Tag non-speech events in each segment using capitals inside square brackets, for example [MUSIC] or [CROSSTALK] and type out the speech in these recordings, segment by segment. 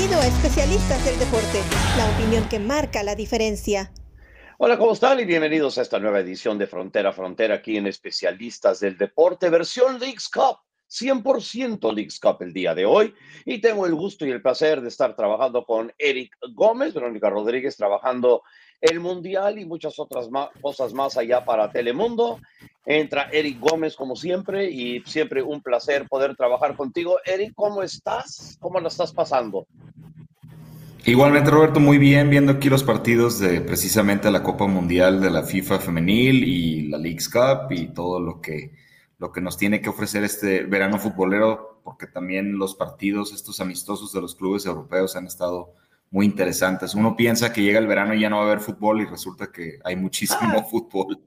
Bienvenido a Especialistas del Deporte, la opinión que marca la diferencia. Hola, ¿cómo están? Y bienvenidos a esta nueva edición de Frontera a Frontera aquí en Especialistas del Deporte, versión Leagues Cup. 100% Leagues Cup el día de hoy y tengo el gusto y el placer de estar trabajando con Eric Gómez, Verónica Rodríguez trabajando el Mundial y muchas otras cosas más allá para Telemundo. Entra Eric Gómez como siempre y siempre un placer poder trabajar contigo. Eric, ¿cómo estás? ¿Cómo lo estás pasando? Igualmente, Roberto, muy bien, viendo aquí los partidos de precisamente la Copa Mundial de la FIFA Femenil y la Leagues Cup y todo lo que, lo que nos tiene que ofrecer este verano futbolero, porque también los partidos, estos amistosos de los clubes europeos han estado muy interesantes. Uno piensa que llega el verano y ya no va a haber fútbol y resulta que hay muchísimo ah. fútbol.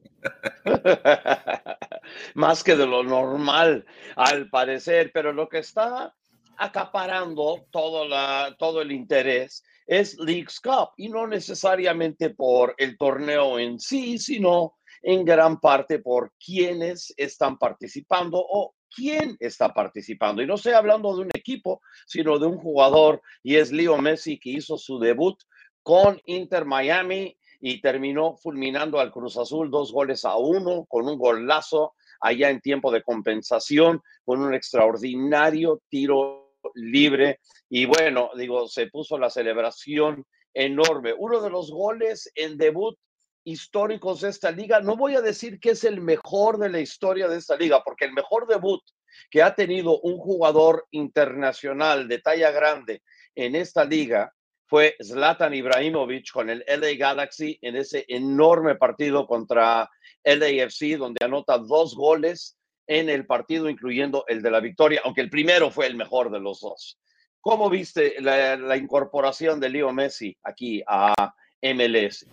[LAUGHS] Más que de lo normal, al parecer, pero lo que está acaparando todo, la, todo el interés es Leagues Cup y no necesariamente por el torneo en sí, sino en gran parte por quienes están participando o quién está participando. Y no estoy hablando de un equipo, sino de un jugador, y es Leo Messi, que hizo su debut con Inter Miami y terminó fulminando al Cruz Azul dos goles a uno con un golazo allá en tiempo de compensación, con un extraordinario tiro libre. Y bueno, digo, se puso la celebración enorme. Uno de los goles en debut históricos de esta liga. No voy a decir que es el mejor de la historia de esta liga, porque el mejor debut que ha tenido un jugador internacional de talla grande en esta liga fue Zlatan Ibrahimovic con el LA Galaxy en ese enorme partido contra LAFC, donde anota dos goles en el partido, incluyendo el de la victoria, aunque el primero fue el mejor de los dos. ¿Cómo viste la, la incorporación de Leo Messi aquí a MLS?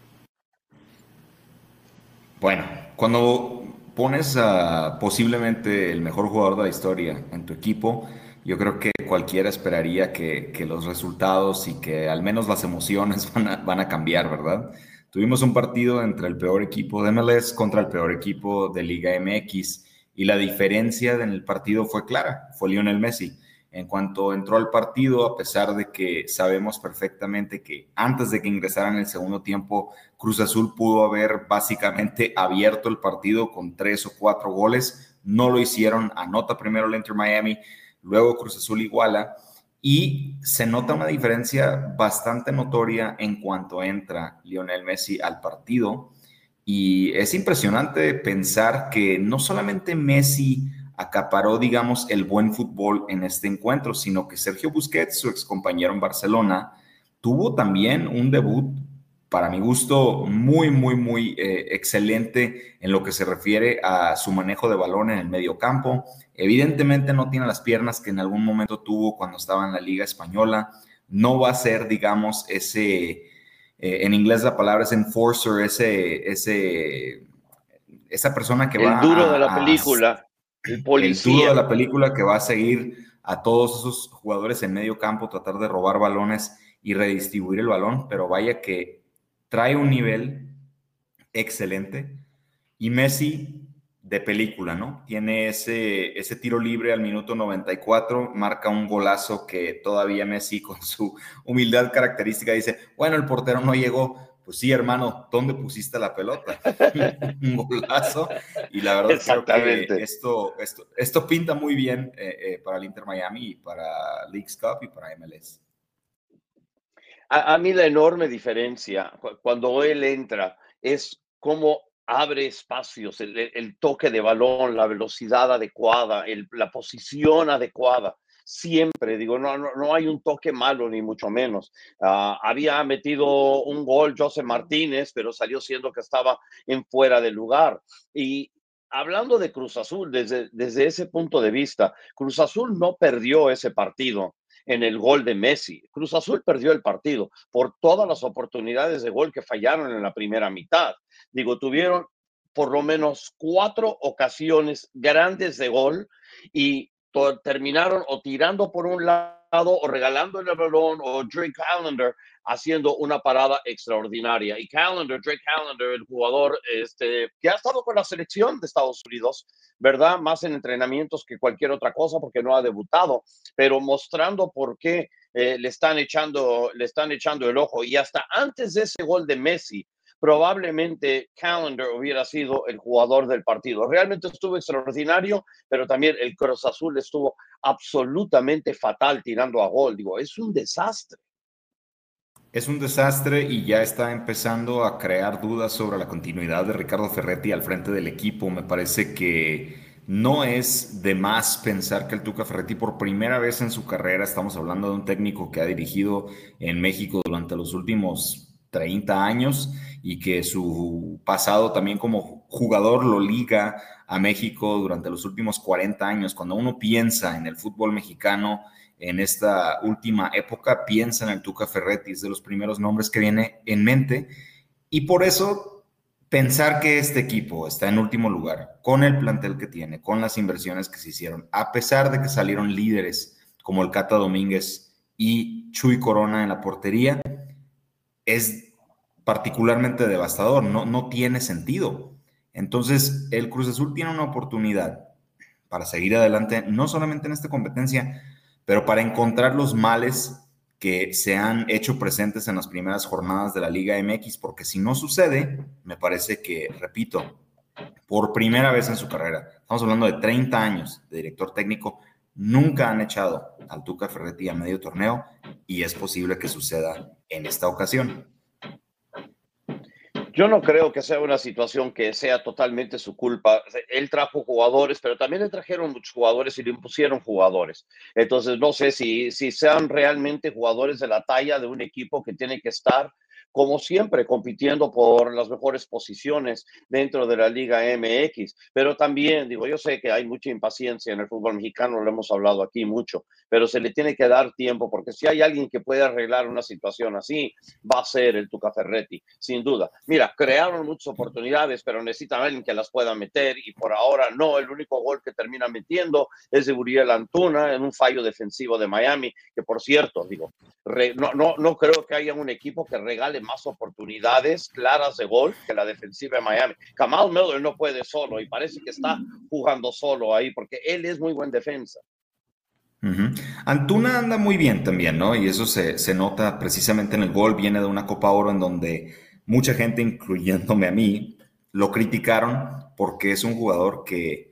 Bueno, cuando pones a posiblemente el mejor jugador de la historia en tu equipo, yo creo que cualquiera esperaría que, los resultados y que al menos las emociones [LAUGHS] van a, van a, cambiar, ¿verdad? Tuvimos un partido entre el peor equipo de MLS contra el peor equipo de Liga MX y la diferencia en el partido fue clara, fue Lionel Messi. En cuanto entró al partido, a pesar de que sabemos perfectamente que antes de que ingresara en el segundo tiempo, Cruz Azul pudo haber básicamente abierto el partido con tres o cuatro goles, no lo hicieron, anota primero el Inter Miami, luego Cruz Azul iguala. Y se nota una diferencia bastante notoria en cuanto entra Lionel Messi al partido. Y es impresionante pensar que no solamente Messi acaparó, digamos, el buen fútbol en este encuentro, sino que Sergio Busquets, su ex compañero en Barcelona, tuvo también un debut, para mi gusto, muy, muy, muy eh, excelente en lo que se refiere a su manejo de balón en el medio campo. Evidentemente no tiene las piernas que en algún momento tuvo cuando estaba en la Liga Española. No va a ser, digamos, ese, eh, en inglés la palabra es enforcer, ese, ese, esa persona que va... El duro de la película el policía. de la película que va a seguir a todos esos jugadores en medio campo, tratar de robar balones y redistribuir el balón, pero vaya que trae un nivel excelente. Y Messi de película, ¿no? Tiene ese, ese tiro libre al minuto 94, marca un golazo que todavía Messi [LAUGHS] con su humildad característica dice, bueno, el portero no llegó, pues sí, hermano, ¿dónde pusiste la pelota? [LAUGHS] un golazo. Y la verdad creo que esto, esto, esto pinta muy bien eh, eh, para el Inter Miami y para Leagues Cup y para MLS. A, mí la enorme diferencia cuando él entra es cómo abre espacios, el, toque de balón, la velocidad adecuada, la posición adecuada siempre, digo, no, no, no hay un toque malo ni mucho menos. Ah, había metido un gol José Martínez, pero salió siendo que estaba en fuera de lugar. Y hablando de Cruz Azul, desde, desde ese punto de vista, Cruz Azul no perdió ese partido en el gol de Messi. Cruz Azul perdió el partido por todas las oportunidades de gol que fallaron en la primera mitad. Digo, tuvieron por lo menos cuatro ocasiones grandes de gol y terminaron o tirando por un lado o regalando el balón o Drake Callender haciendo una parada extraordinaria. Y Callender, Drake Callender, el jugador este, que ha estado con la selección de Estados Unidos, ¿verdad? Más en entrenamientos que cualquier otra cosa porque no ha debutado, pero mostrando por qué eh, le están echando, le están echando el ojo y hasta antes de ese gol de Messi, probablemente Calendar hubiera sido el jugador del partido. Realmente estuvo extraordinario, pero también el Cruz Azul estuvo absolutamente fatal tirando a gol. Digo, es un desastre. Es un desastre y ya está empezando a crear dudas sobre la continuidad de Ricardo Ferretti al frente del equipo. Me parece que no es de más pensar que el Tuca Ferretti por primera vez en su carrera, estamos hablando de un técnico que ha dirigido en México durante los últimos 30 años y que su pasado también como jugador lo liga a México durante los últimos 40 años. Cuando uno piensa en el fútbol mexicano en esta última época, piensa en el Tuca Ferretti, es de los primeros nombres que viene en mente. Y por eso pensar que este equipo está en último lugar, con el plantel que tiene, con las inversiones que se hicieron, a pesar de que salieron líderes como el Cata Domínguez y Chuy Corona en la portería, es particularmente devastador, no, no tiene sentido. Entonces, el Cruz Azul tiene una oportunidad para seguir adelante, no solamente en esta competencia, pero para encontrar los males que se han hecho presentes en las primeras jornadas de la Liga MX, porque si no sucede, me parece que, repito, por primera vez en su carrera, estamos hablando de 30 años de director técnico, nunca han echado al Tuca Ferretti a medio torneo y es posible que suceda en esta ocasión. Yo no creo que sea una situación que sea totalmente su culpa. Él trajo jugadores, pero también le trajeron muchos jugadores y le impusieron jugadores. Entonces, no sé si, si sean realmente jugadores de la talla de un equipo que tiene que estar como siempre, compitiendo por las mejores posiciones dentro de la Liga MX. Pero también, digo, yo sé que hay mucha impaciencia en el fútbol mexicano, lo hemos hablado aquí mucho, pero se le tiene que dar tiempo, porque si hay alguien que puede arreglar una situación así, va a ser el Tuca Ferretti, sin duda. Mira, crearon muchas oportunidades, pero necesitan alguien que las pueda meter y por ahora no, el único gol que termina metiendo es de Uriel Antuna en un fallo defensivo de Miami, que por cierto, digo, no, no, no creo que haya un equipo que regale más oportunidades claras de gol que la defensiva de Miami. Kamal Miller no puede solo y parece que está jugando solo ahí porque él es muy buen defensa. Antuna anda muy bien también, ¿no? Y eso se, se, nota precisamente en el gol. Viene de una Copa Oro en donde mucha gente, [LAUGHS] incluyéndome a mí, lo criticaron porque es un jugador que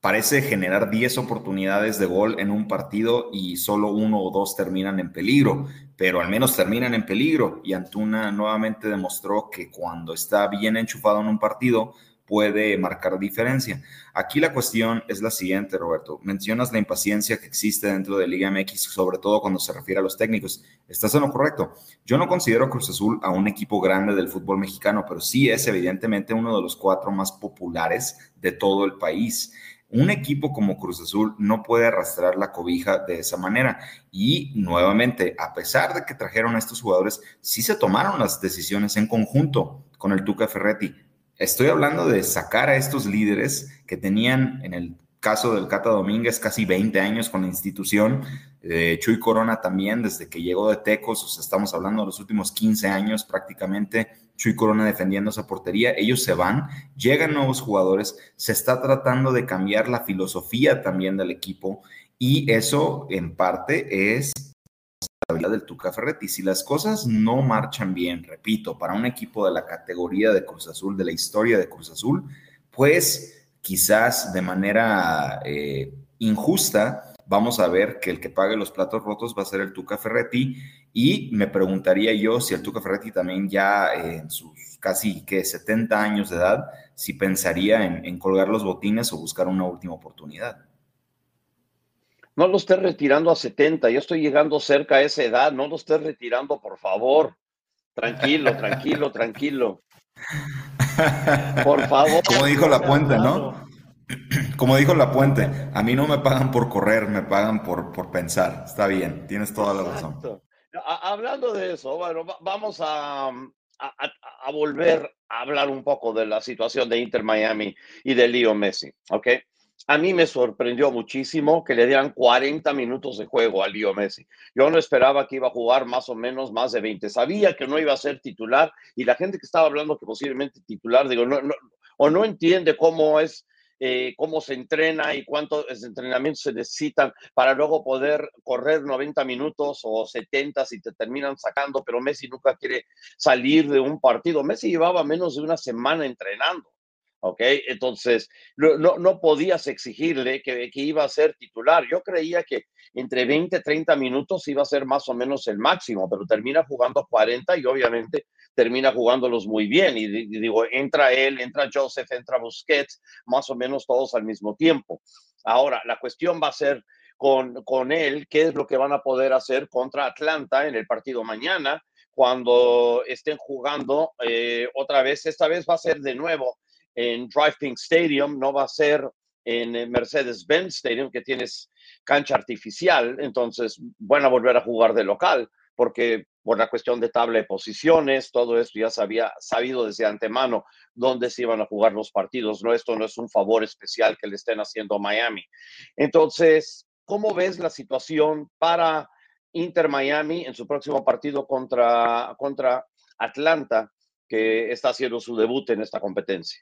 parece generar 10 oportunidades de gol en un partido y solo uno o dos terminan en peligro, pero al menos terminan en peligro. Y Antuna nuevamente demostró que cuando está bien enchufado en un partido puede marcar diferencia. Aquí la cuestión es la siguiente, Roberto. Mencionas la impaciencia que existe dentro de Liga MX, sobre todo cuando se refiere a los técnicos. ¿Estás en lo correcto? Yo no considero Cruz Azul a un equipo grande del fútbol mexicano, pero sí es evidentemente uno de los cuatro más populares de todo el país. Un equipo como Cruz Azul no puede arrastrar la cobija de esa manera. Y nuevamente, a pesar de que trajeron a estos jugadores, sí se tomaron las decisiones en conjunto con el Tuca Ferretti. Estoy hablando de sacar a estos líderes que tenían, en el caso del Cata Domínguez, casi 20 años con la institución, de Chuy Corona también, desde que llegó de Tecos, o sea, estamos hablando de los últimos 15 años prácticamente, Chuy Corona defendiendo esa portería, ellos se van, llegan nuevos jugadores, se está tratando de cambiar la filosofía también del equipo y eso en parte es responsabilidad del Tuca Ferretti. Si las cosas no marchan bien, repito, para un equipo de la categoría de Cruz Azul, de la historia de Cruz Azul, pues quizás de manera eh, injusta vamos a ver que el que pague los platos rotos va a ser el Tuca Ferretti y me preguntaría yo si el Tuca Ferretti también ya en sus casi que 70 años de edad, si pensaría en, colgar los botines o buscar una última oportunidad. No lo estés retirando a 70, yo estoy llegando cerca a esa edad, no lo estés retirando, por favor. Tranquilo, [LAUGHS] tranquilo, tranquilo. Por favor. Como dijo la puente, ¿no? [CLEARS THROAT] Como dijo La Puente, a mí no me pagan por correr, me pagan por, por pensar. Está bien, tienes toda la razón. Hablando de eso, bueno, vamos a, a, volver a hablar un poco de la situación de Inter Miami y de Leo Messi, ¿ok? A mí me sorprendió muchísimo que le dieran 40 minutos de juego a Leo Messi. Yo no esperaba que iba a jugar más o menos más de 20. Sabía que no iba a ser titular y la gente que estaba hablando que posiblemente titular, digo, no, no, o no entiende cómo es eh, cómo se entrena y cuántos entrenamientos se necesitan para luego poder correr 90 minutos o 70 si te terminan sacando, pero Messi nunca quiere salir de un partido. Messi llevaba menos de una semana entrenando. ¿ok? Entonces, no, no, podías exigirle que, que, iba a ser titular. Yo creía que entre 20 y 30 minutos iba a ser más o menos el máximo, pero termina jugando 40 y obviamente termina jugándolos muy bien. Y, digo, entra él, entra Joseph, entra Busquets, más o menos todos al mismo tiempo. Ahora, la cuestión va a ser con, con él, qué es lo que van a poder hacer contra Atlanta en el partido mañana, cuando estén jugando eh, otra vez. Esta vez va a ser de nuevo en Drive Pink Stadium, no va a ser en Mercedes-Benz Stadium, que tienes cancha artificial, entonces van a volver a jugar de local, porque por la cuestión de tabla de posiciones, todo esto ya se había sabido desde antemano dónde se iban a jugar los partidos, no, esto no es un favor especial que le estén haciendo a Miami. Entonces, ¿cómo ves la situación para Inter Miami en su próximo partido contra, contra Atlanta, que está haciendo su debut en esta competencia?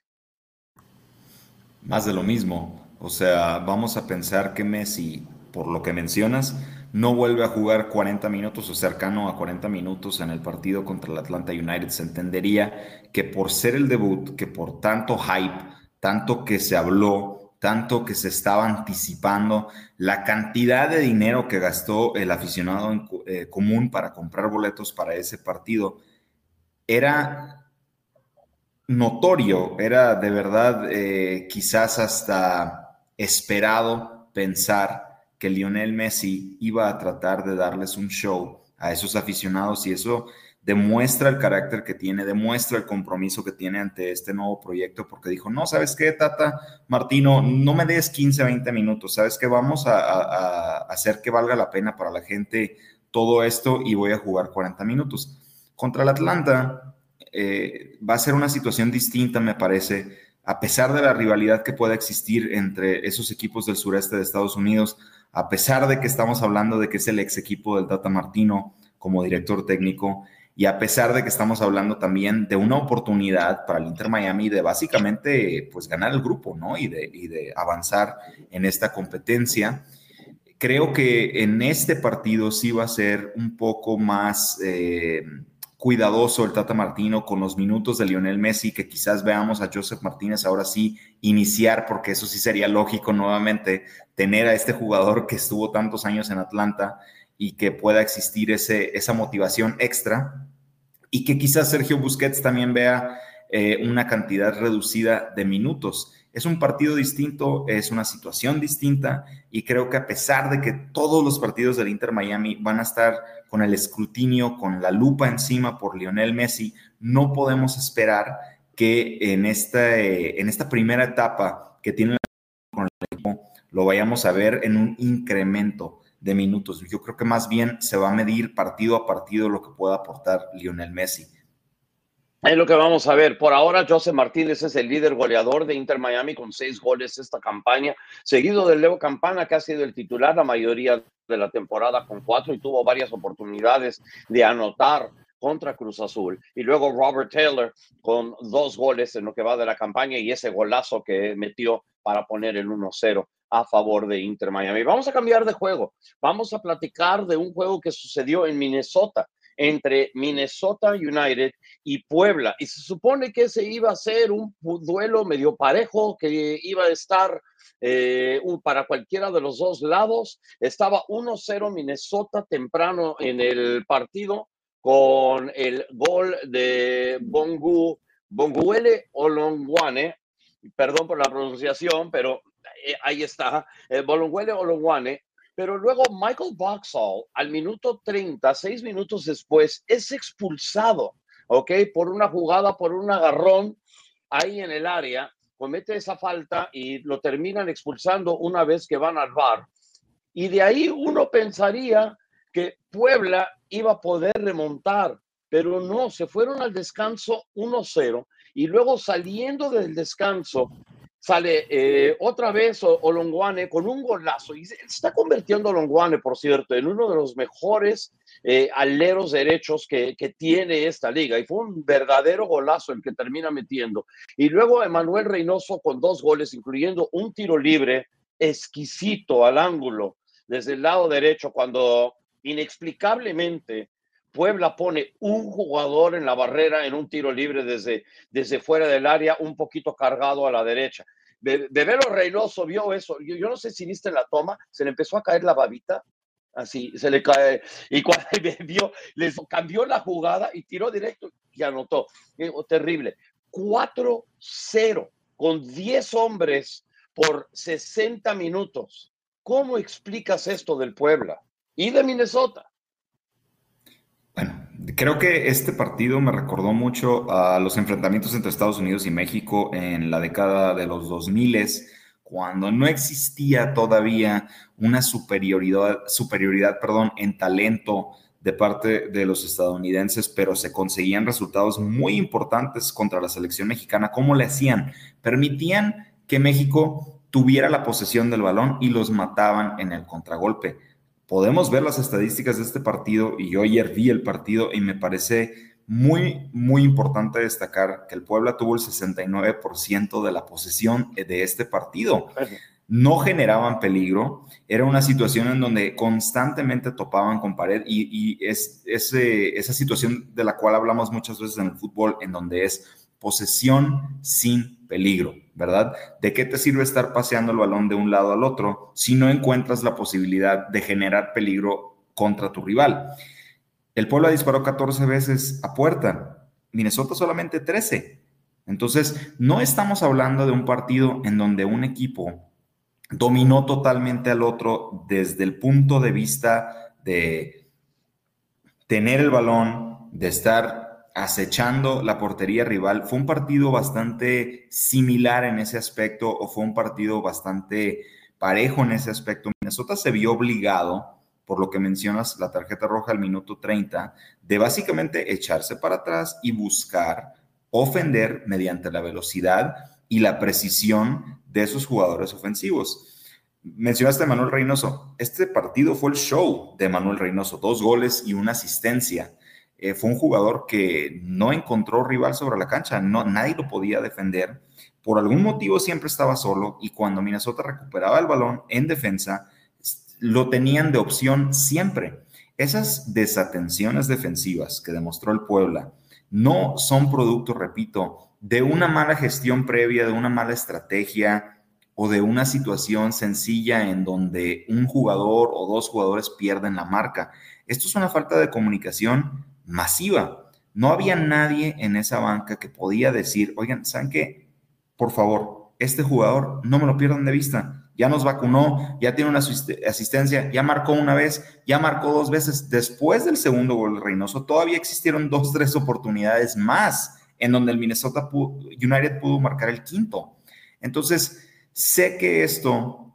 Más de lo mismo. O sea, vamos a pensar que Messi, por lo que mencionas, no vuelve a jugar 40 minutos o cercano a 40 minutos en el partido contra el Atlanta United. Se entendería que por ser el debut, que por tanto hype, tanto que se habló, tanto que se estaba anticipando, la cantidad de dinero que gastó el aficionado en, eh, común para comprar boletos para ese partido, era notorio, era de verdad eh, quizás hasta esperado pensar que Lionel Messi iba a tratar de darles un show a esos aficionados y eso demuestra el carácter que tiene, demuestra el compromiso que tiene ante este nuevo proyecto, porque dijo, no, ¿sabes qué, Tata Martino? No me des 15, 20 minutos, ¿sabes qué? Vamos a, hacer que valga la pena para la gente todo esto y voy a jugar 40 minutos. Contra el Atlanta, eh, va a ser una situación distinta, me parece, a pesar de la rivalidad que pueda existir entre esos equipos del sureste de Estados Unidos, a pesar de que estamos hablando de que es el ex equipo del Tata Martino como director técnico, y a pesar de que estamos hablando también de una oportunidad para el Inter Miami de básicamente pues ganar el grupo, ¿no? Y de, de avanzar en esta competencia. Creo que en este partido sí va a ser un poco más... Eh, cuidadoso el Tata Martino con los minutos de Lionel Messi, que quizás veamos a Joseph Martínez ahora sí iniciar, porque eso sí sería lógico nuevamente, tener a este jugador que estuvo tantos años en Atlanta y que pueda existir ese, esa motivación extra, y que quizás Sergio Busquets también vea eh, una cantidad reducida de minutos. Es un partido distinto, es una situación distinta y creo que a pesar de que todos los partidos del Inter Miami van a estar con el escrutinio, con la lupa encima por Lionel Messi, no podemos esperar que en esta, en esta primera etapa que tiene con el equipo lo vayamos a ver en un incremento de minutos. Yo creo que más bien se va a medir partido a partido lo que pueda aportar Lionel Messi. Es lo que vamos a ver. Por ahora, José Martínez es el líder goleador de Inter Miami con seis goles esta campaña, seguido de Leo Campana, que ha sido el titular la mayoría de la temporada con cuatro y tuvo varias oportunidades de anotar contra Cruz Azul. Y luego Robert Taylor con dos goles en lo que va de la campaña y ese golazo que metió para poner el 1-0 a favor de Inter Miami. Vamos a cambiar de juego. Vamos a platicar de un juego que sucedió en Minnesota entre Minnesota United y Puebla. Y se supone que ese iba a ser un duelo medio parejo, que iba a estar eh, para cualquiera de los dos lados. Estaba 1-0 Minnesota temprano en el partido con el gol de Bongu, Bonguele Olongwane, perdón por la pronunciación, pero eh, ahí está, eh, Bonguele Olongwane, pero luego Michael Boxall, al minuto 30, seis minutos después, es expulsado, ¿ok? Por una jugada, por un agarrón ahí en el área, comete esa falta y lo terminan expulsando una vez que van al bar. Y de ahí uno pensaría que Puebla iba a poder remontar, pero no, se fueron al descanso 1-0 y luego saliendo del descanso sale eh, otra vez Olonguane con un golazo. Y se está convirtiendo Olonguane, por cierto, en uno de los mejores eh, aleros derechos que, que, tiene esta liga. Y fue un verdadero golazo el que termina metiendo. Y luego Emanuel Reynoso con dos goles, incluyendo un tiro libre exquisito al ángulo desde el lado derecho cuando inexplicablemente Puebla pone un jugador en la barrera en un tiro libre desde, desde fuera del área, un poquito cargado a la derecha. Bebero Reynoso vio eso. Yo, no sé si viste la toma, se le empezó a caer la babita. Así, se le cae. Y cuando [LAUGHS] vio, les cambió la jugada y tiró directo y anotó. Terrible. 4-0 con 10 hombres por 60 minutos. ¿Cómo explicas esto del Puebla y de Minnesota? Bueno, creo que este partido me recordó mucho a los enfrentamientos entre Estados Unidos y México en la década de los 2000, cuando no existía todavía una superioridad, superioridad perdón, en talento de parte de los estadounidenses, pero se conseguían resultados muy importantes contra la selección mexicana. ¿Cómo le hacían? Permitían que México tuviera la posesión del balón y los mataban en el contragolpe podemos ver las estadísticas de este partido y yo ayer vi el partido y me parece muy, muy importante destacar que el Puebla tuvo el 69% de la posesión de este partido. No generaban peligro, era una situación en donde constantemente topaban con pared y, es, esa situación de la cual hablamos muchas veces en el fútbol, en donde es posesión sin peligro. ¿Verdad? ¿De qué te sirve estar paseando el balón de un lado al otro si no encuentras la posibilidad de generar peligro contra tu rival? El Puebla disparó 14 veces a puerta, Minnesota solamente 13. Entonces, no estamos hablando de un partido en donde un equipo dominó totalmente al otro desde el punto de vista de tener el balón, de estar acechando la portería rival. Fue un partido bastante similar en ese aspecto o fue un partido bastante parejo en ese aspecto. Minnesota se vio obligado, por lo que mencionas la tarjeta roja al minuto 30, de básicamente echarse para atrás y buscar ofender mediante la velocidad y la precisión de esos jugadores ofensivos. Mencionaste a Manuel Reynoso. Este partido fue el show de Manuel Reynoso, dos goles y una asistencia. Eh, fue un jugador que no encontró rival sobre la cancha, no, nadie lo podía defender. Por algún motivo siempre estaba solo y cuando Minnesota recuperaba el balón en defensa, lo tenían de opción siempre. Esas desatenciones defensivas que demostró el Puebla no son producto, repito, de una mala gestión previa, de una mala estrategia o de una situación sencilla en donde un jugador o dos jugadores pierden la marca. Esto es una falta de comunicación masiva. No había nadie en esa banca que podía decir, oigan, ¿saben qué? Por favor, este jugador no me lo pierdan de vista. Ya nos vacunó, ya tiene una asistencia, ya marcó una vez, ya marcó dos veces. Después del segundo gol Reynoso, todavía existieron dos, tres oportunidades más en donde el Minnesota United pudo marcar el quinto. Entonces, sé que esto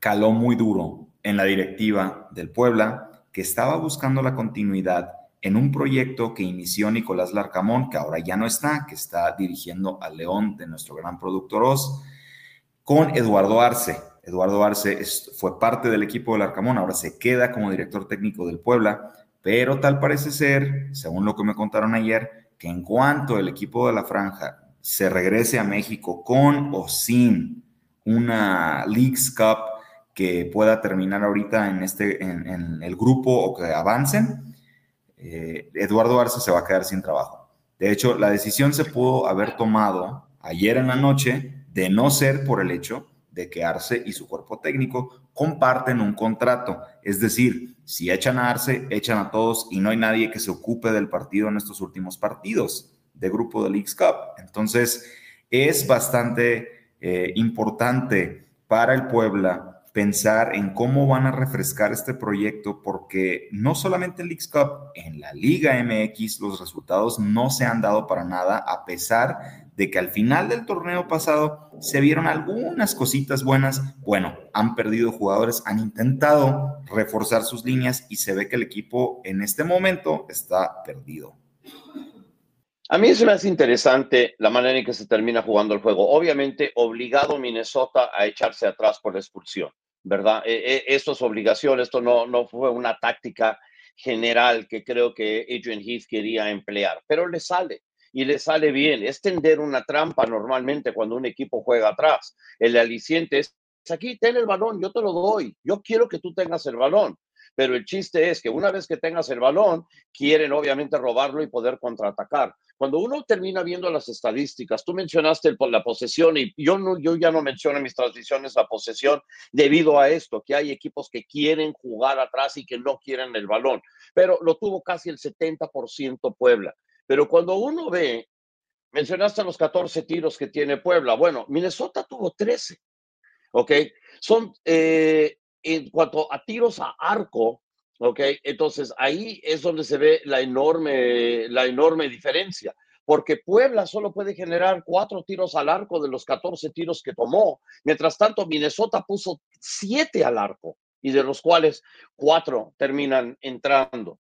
caló muy duro en la directiva del Puebla, que estaba buscando la continuidad en un proyecto que inició Nicolás Larcamón, que ahora ya no está, que está dirigiendo al León de nuestro gran productor Oz, con Eduardo Arce. Eduardo Arce fue parte del equipo del Larcamón, ahora se queda como director técnico del Puebla, pero tal parece ser, según lo que me contaron ayer, que en cuanto el equipo de la franja se regrese a México con o sin una Leagues Cup que pueda terminar ahorita en, este, en el grupo o que avancen, eh, Eduardo Arce se va a quedar sin trabajo. De hecho, la decisión se pudo haber tomado ayer en la noche de no ser por el hecho de que Arce y su cuerpo técnico comparten un contrato. Es decir, si echan a Arce, echan a todos y no hay nadie que se ocupe del partido en estos últimos partidos de grupo de Leagues Cup. Entonces, es bastante eh, importante para el Puebla pensar en cómo van a refrescar este proyecto, porque no solamente en Leagues Cup, en la Liga MX los resultados no se han dado para nada, a pesar de que al final del torneo pasado se vieron algunas cositas buenas. Bueno, han perdido jugadores, han intentado reforzar sus líneas y se ve que el equipo en este momento está perdido. A mí se me hace interesante la manera en que se termina jugando el juego. Obviamente, obligado Minnesota a echarse atrás por la expulsión, ¿verdad? E, e, esto es obligación, esto no, no fue una táctica general que creo que Adrian Heath quería emplear, pero le sale y le sale bien. Es tender una trampa normalmente cuando un equipo juega atrás. El aliciente es aquí, ten el balón, yo te lo doy, yo quiero que tú tengas el balón. Pero el chiste es que una vez que tengas el balón, quieren obviamente robarlo y poder contraatacar. Cuando uno termina viendo las estadísticas, tú mencionaste la posesión y yo, no, yo ya no menciono en mis transmisiones la posesión debido a esto, que hay equipos que quieren jugar atrás y que no quieren el balón, pero lo tuvo casi el 70% Puebla. Pero cuando uno ve, mencionaste los 14 tiros que tiene Puebla, bueno, Minnesota tuvo 13, ¿ok? Son, eh, en cuanto a tiros a arco, ¿ok? Entonces ahí es donde se ve la enorme, la enorme diferencia, porque Puebla solo puede generar cuatro tiros al arco de los 14 tiros que tomó, mientras tanto Minnesota puso siete al arco y de los cuales cuatro terminan entrando.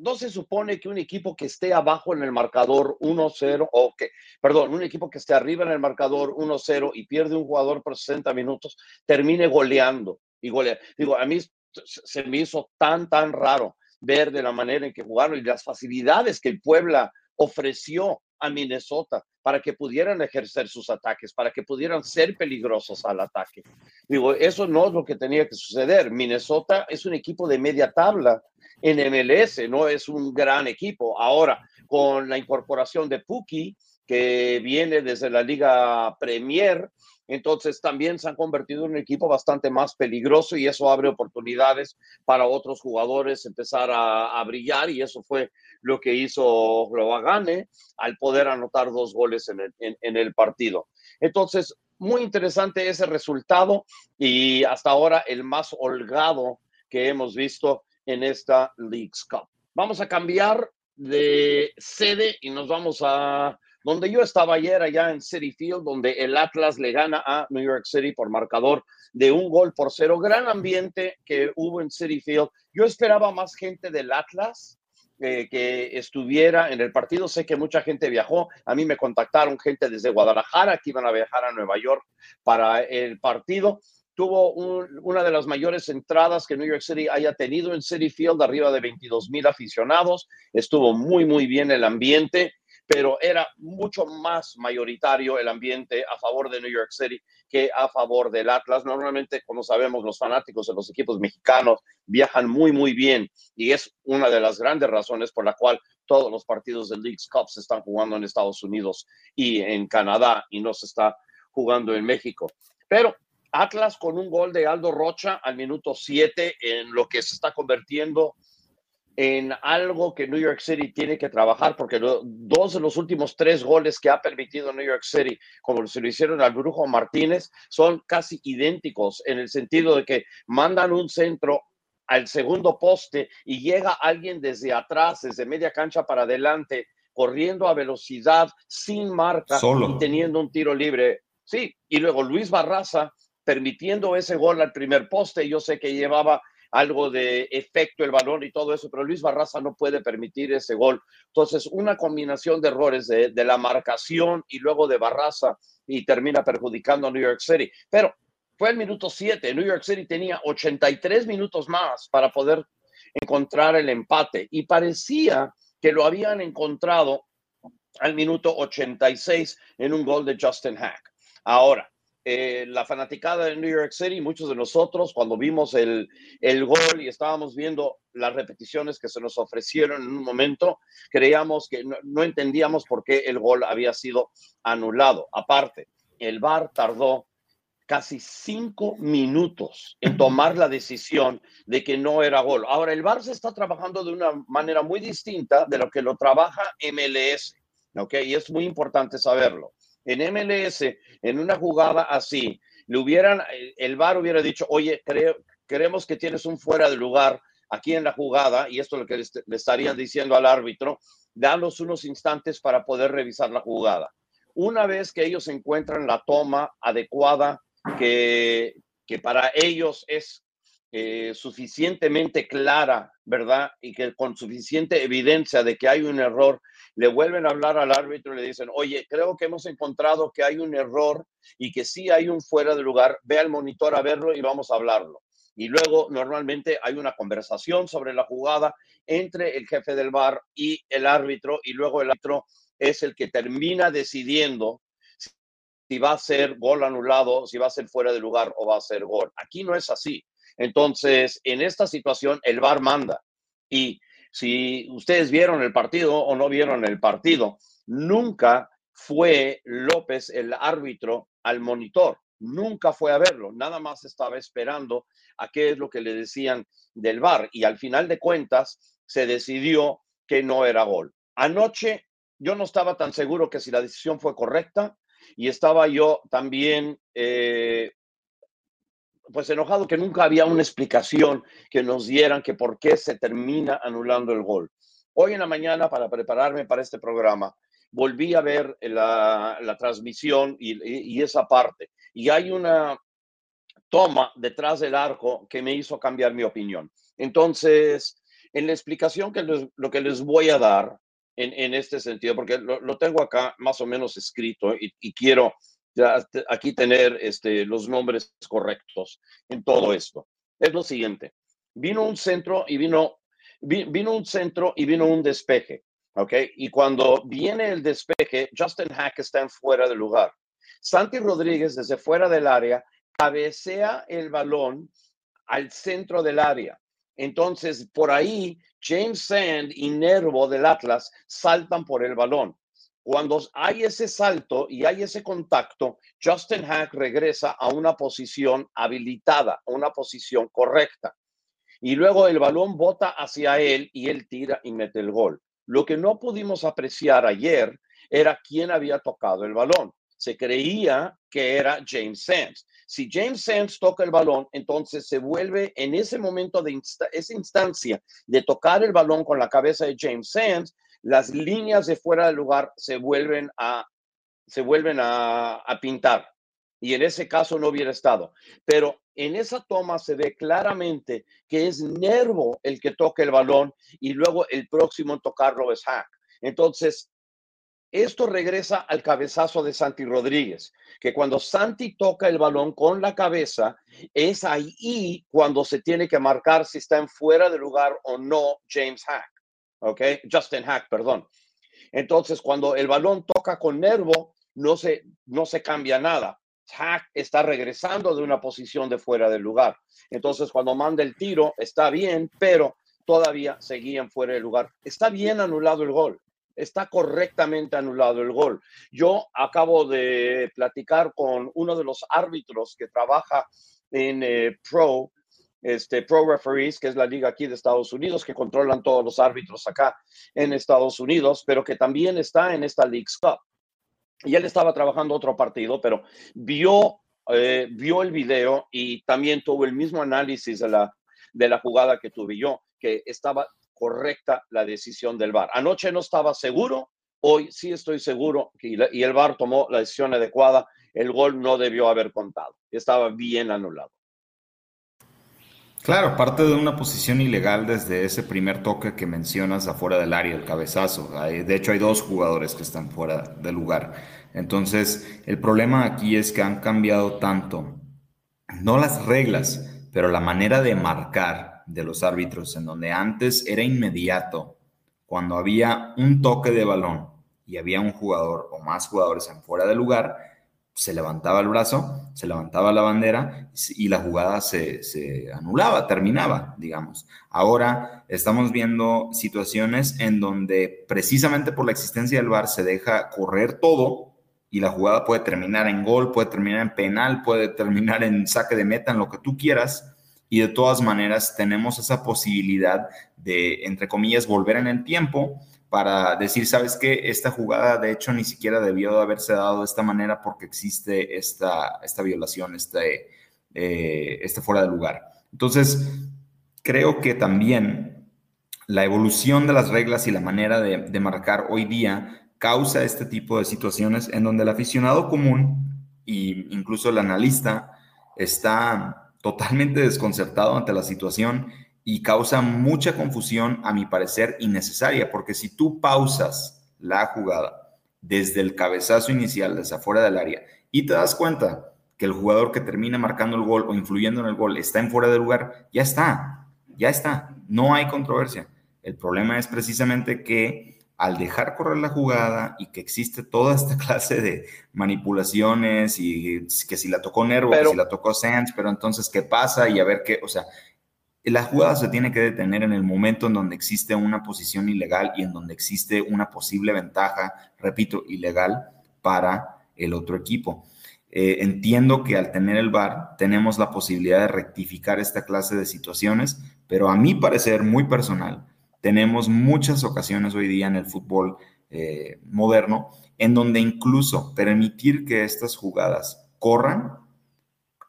No se supone que un equipo que esté abajo en el marcador 1-0, o que, perdón, un equipo que esté arriba en el marcador 1-0 y pierde un jugador por 60 minutos, termine goleando y golea. Digo, a mí se me hizo tan, tan raro ver de la manera en que jugaron y las facilidades que el Puebla ofreció a Minnesota para que pudieran ejercer sus ataques, para que pudieran ser peligrosos al ataque. Digo, eso no es lo que tenía que suceder. Minnesota es un equipo de media tabla en MLS, no es un gran equipo. Ahora, con la incorporación de Puki, que viene desde la Liga Premier, entonces también se han convertido en un equipo bastante más peligroso y eso abre oportunidades para otros jugadores empezar a, brillar y eso fue lo que hizo Globagane al poder anotar dos goles en el, en el partido. Entonces, muy interesante ese resultado y hasta ahora el más holgado que hemos visto en esta League's Cup. Vamos a cambiar de sede y nos vamos a donde yo estaba ayer allá en City Field, donde el Atlas le gana a New York City por marcador de un gol por cero. Gran ambiente que hubo en City Field. Yo esperaba más gente del Atlas. Eh, que estuviera en el partido. Sé que mucha gente viajó. A mí me contactaron gente desde Guadalajara que iban a viajar a Nueva York para el partido tuvo una de las mayores entradas que New York City haya tenido en City Field, arriba de 22 mil aficionados. Estuvo muy, muy bien el ambiente pero era mucho más mayoritario el ambiente a favor de New York City que a favor del Atlas. Normalmente, como sabemos, los fanáticos de los equipos mexicanos viajan muy, muy bien y es una de las grandes razones por la cual todos los partidos del League's Cup se están jugando en Estados Unidos y en Canadá y no se está jugando en México. Pero Atlas con un gol de Aldo Rocha al minuto 7 en lo que se está convirtiendo en algo que New York City tiene que trabajar, porque dos de los últimos tres goles que ha permitido New York City, como se lo hicieron al Brujo Martínez, son casi idénticos en el sentido de que mandan un centro al segundo poste y llega alguien desde atrás, desde media cancha para adelante, corriendo a velocidad, sin marca y teniendo un tiro libre. Sí, y luego Luis Barraza permitiendo ese gol al primer poste. Yo sé que llevaba algo de efecto el balón y todo eso, pero Luis Barraza no puede permitir ese gol. Entonces, una combinación de errores de, la marcación y luego de Barraza y termina perjudicando a New York City. Pero fue el minuto 7, New York City tenía 83 minutos más para poder encontrar el empate y parecía que lo habían encontrado al minuto 86 en un gol de Justin Hack. Ahora, eh, la fanaticada de New York City, muchos de nosotros, cuando vimos el, el, gol y estábamos viendo las repeticiones que se nos ofrecieron en un momento, creíamos que no, entendíamos por qué el gol había sido anulado. Aparte, el VAR tardó casi cinco minutos en tomar la decisión de que no era gol. Ahora, el VAR se está trabajando de una manera muy distinta de lo que lo trabaja MLS, ¿ok? Y es muy importante saberlo en MLS, en una jugada así, le hubieran, el VAR hubiera dicho, oye, creo, creemos que tienes un fuera de lugar aquí en la jugada, y esto es lo que le, estarían diciendo al árbitro, danos unos instantes para poder revisar la jugada. Una vez que ellos encuentran la toma adecuada que, que para ellos es eh, suficientemente clara, ¿verdad? Y que con suficiente evidencia de que hay un error, le vuelven a hablar al árbitro y le dicen, oye, creo que hemos encontrado que hay un error y que sí hay un fuera de lugar, ve al monitor a verlo y vamos a hablarlo. Y luego normalmente hay una conversación sobre la jugada entre el jefe del bar y el árbitro y luego el árbitro es el que termina decidiendo si va a ser gol anulado, si va a ser fuera de lugar o va a ser gol. Aquí no es así. Entonces, en esta situación, el VAR manda. Y si ustedes vieron el partido o no vieron el partido, nunca fue López el árbitro al monitor. Nunca fue a verlo, nada más estaba esperando a qué es lo que le decían del VAR y al final de cuentas se decidió que no era gol. Anoche yo no estaba tan seguro que si la decisión fue correcta y estaba yo también eh, pues enojado que nunca había una explicación que nos dieran que por qué se termina anulando el gol. Hoy en la mañana, para prepararme para este programa, volví a ver la, transmisión y, esa parte. Y hay una toma detrás del arco que me hizo cambiar mi opinión. Entonces, en la explicación que lo que les voy a dar en, este sentido, porque lo, tengo acá más o menos escrito y quiero aquí tener este, los nombres correctos en todo esto. Es lo siguiente. Vino un centro y vino, vino un centro y vino un despeje. ¿Ok? Y cuando viene el despeje, Justin Hack está en fuera del lugar. Santi Rodríguez, desde fuera del área, cabecea el balón al centro del área. Entonces, por ahí, James Sand y Nervo del Atlas saltan por el balón. Cuando hay ese salto y hay ese contacto, Justin Hack regresa a una posición habilitada, a una posición correcta. Y luego el balón bota hacia él y él tira y mete el gol. Lo que no pudimos apreciar ayer era quién había tocado el balón. Se creía que era James Sands. Si James Sands toca el balón, entonces se vuelve en ese momento de esa instancia de tocar el balón con la cabeza de James Sands, las líneas de fuera del lugar se vuelven a, se vuelven a, pintar. Y en ese caso no hubiera estado. Pero en esa toma se ve claramente que es Nervo el que toca el balón y luego el próximo en tocarlo es Hack. Entonces, esto regresa al cabezazo de Santi Rodríguez, que cuando Santi toca el balón con la cabeza, es ahí cuando se tiene que marcar si está en fuera de lugar o no James Hack. ¿Ok? Justin Hack, perdón. Entonces, cuando el balón toca con Nervo, no se, no se cambia nada. Hack está regresando de una posición de fuera del lugar. Entonces, cuando manda el tiro, está bien, pero todavía seguían fuera del lugar. Está bien anulado el gol. Está correctamente anulado el gol. Yo acabo de platicar con uno de los árbitros que trabaja en eh, Pro este, Pro Referees, que es la liga aquí de Estados Unidos, que controlan todos los árbitros acá en Estados Unidos, pero que también está en esta League Cup. Y él estaba trabajando otro partido, pero vio, eh, vio el video y también tuvo el mismo análisis de la, de la jugada que tuve yo, que estaba correcta la decisión del VAR. Anoche no estaba seguro, hoy sí estoy seguro y el VAR tomó la decisión adecuada. El gol no debió haber contado, estaba bien anulado. Claro, parte de una posición ilegal desde ese primer toque que mencionas afuera del área, el cabezazo. de hecho, hay dos jugadores que están fuera del lugar. Entonces, el problema aquí es que han cambiado tanto, no las reglas, pero la manera de marcar de los árbitros, en donde antes era inmediato, cuando había un toque de balón y había un jugador o más jugadores en fuera del lugar, se levantaba el brazo, se levantaba la bandera y la jugada se, anulaba, terminaba, digamos. Ahora estamos viendo situaciones en donde precisamente por la existencia del VAR se deja correr todo y la jugada puede terminar en gol, puede terminar en penal, puede terminar en saque de meta, en lo que tú quieras. Y de todas maneras tenemos esa posibilidad de, entre comillas, volver en el tiempo para decir, sabes que esta jugada de hecho ni siquiera debió de haberse dado de esta manera porque existe esta, esta violación, este, eh, este fuera de lugar. Entonces, creo que también la evolución de las reglas y la manera de, de marcar hoy día causa este tipo de situaciones en donde el aficionado común e incluso el analista está totalmente desconcertado ante la situación y causa mucha confusión, a mi parecer, innecesaria, porque si tú pausas la jugada desde el cabezazo inicial, desde afuera del área, y te das cuenta que el jugador que termina marcando el gol o influyendo en el gol está en fuera de lugar, ya está, ya está, no hay controversia. El problema es precisamente que al dejar correr la jugada y que existe toda esta [LAUGHS] clase de manipulaciones y que si la tocó Nervo, que si la tocó Sands, pero entonces qué pasa y a ver qué, o sea, la jugada se tiene que detener en el momento en donde existe una posición ilegal y en donde existe una posible ventaja, repito, ilegal para el otro equipo. Eh, entiendo que al tener el VAR tenemos la posibilidad de rectificar esta clase de situaciones, pero a mi parecer muy personal, tenemos muchas ocasiones hoy día en el fútbol eh, moderno en donde incluso permitir que estas jugadas corran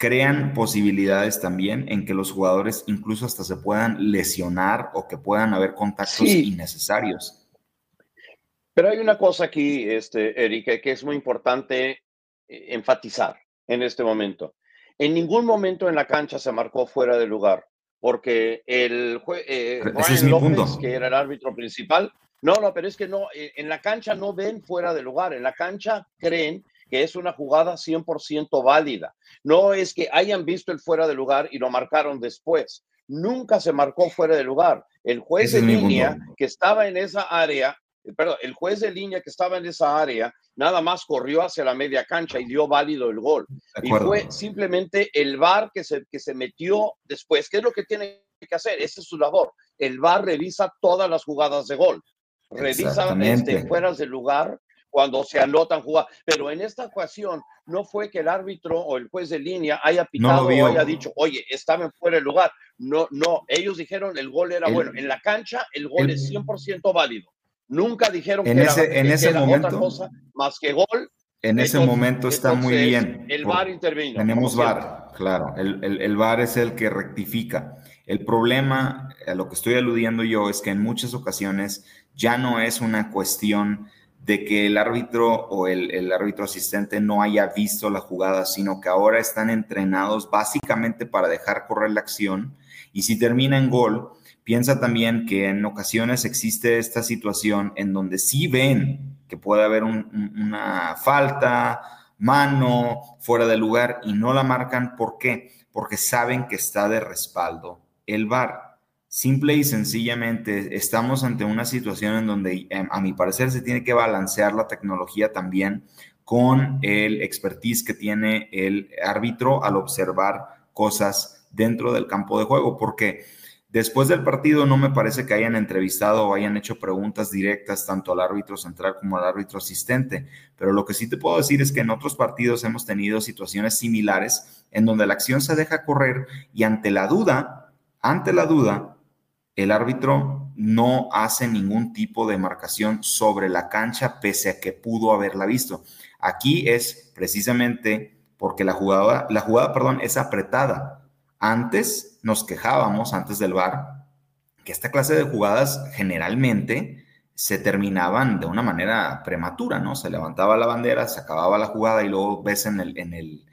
crean posibilidades también en que los jugadores incluso hasta se puedan lesionar o que puedan haber contactos innecesarios. Pero hay una cosa aquí, este, Erika, que es muy importante eh, enfatizar en este momento. En ningún momento en la cancha se marcó fuera de lugar porque el juez eh, López, que era el árbitro principal, no, no, pero es que no, eh, en la cancha no ven fuera de lugar, en la cancha creen que es una jugada 100% válida. No es que hayan visto el fuera de lugar y lo marcaron después. Nunca se marcó fuera de lugar. El juez de línea que estaba en esa área perdón, el juez de línea que estaba en esa área nada más corrió hacia la media cancha y dio válido el gol. Y fue simplemente el VAR que se, que se metió después. ¿Qué es lo que tiene que hacer? Esa es su labor. El VAR revisa todas las jugadas de gol. Revisa este, fuera del lugar cuando se anotan jugadas. Pero en esta ocasión no fue que el árbitro o el juez de línea haya pitado o haya dicho, oye, estaba en fuera del lugar. No, no, ellos dijeron el gol era bueno. En la cancha el gol es 100% válido. Nunca dijeron en que ese, era, en ese momento, otra cosa más que gol. En ese momento está muy bien. El VAR intervino. Tenemos VAR, claro. El, el, el, VAR es el que rectifica. El problema, a lo que estoy aludiendo yo, es que en muchas ocasiones ya no es una cuestión de que el árbitro o el, el, árbitro asistente no haya visto la jugada, sino que ahora están entrenados básicamente para dejar correr la acción y si termina en gol, Piensa también que en ocasiones existe esta situación en donde sí ven que puede haber una falta, mano, fuera de lugar y no la marcan. ¿Por qué? Porque saben que está de respaldo el VAR. Simple y sencillamente estamos ante una situación en donde, em, a mi parecer, se tiene que balancear la tecnología también con el expertise que tiene el árbitro al observar cosas dentro del campo de juego, porque Después del partido no me parece que hayan entrevistado o hayan hecho preguntas directas tanto al árbitro central como al árbitro asistente, pero lo que sí te puedo decir es que en otros partidos hemos tenido situaciones similares en donde la acción se deja correr y ante la duda, ante la duda, el árbitro no hace ningún tipo de marcación sobre la cancha pese a que pudo haberla visto. Aquí es precisamente porque la jugada, la jugada, perdón, es apretada antes nos quejábamos, antes del VAR, que esta clase de jugadas generalmente se terminaban de una manera prematura, ¿no? Se levantaba la bandera, se acababa la jugada y luego ves en el, en el,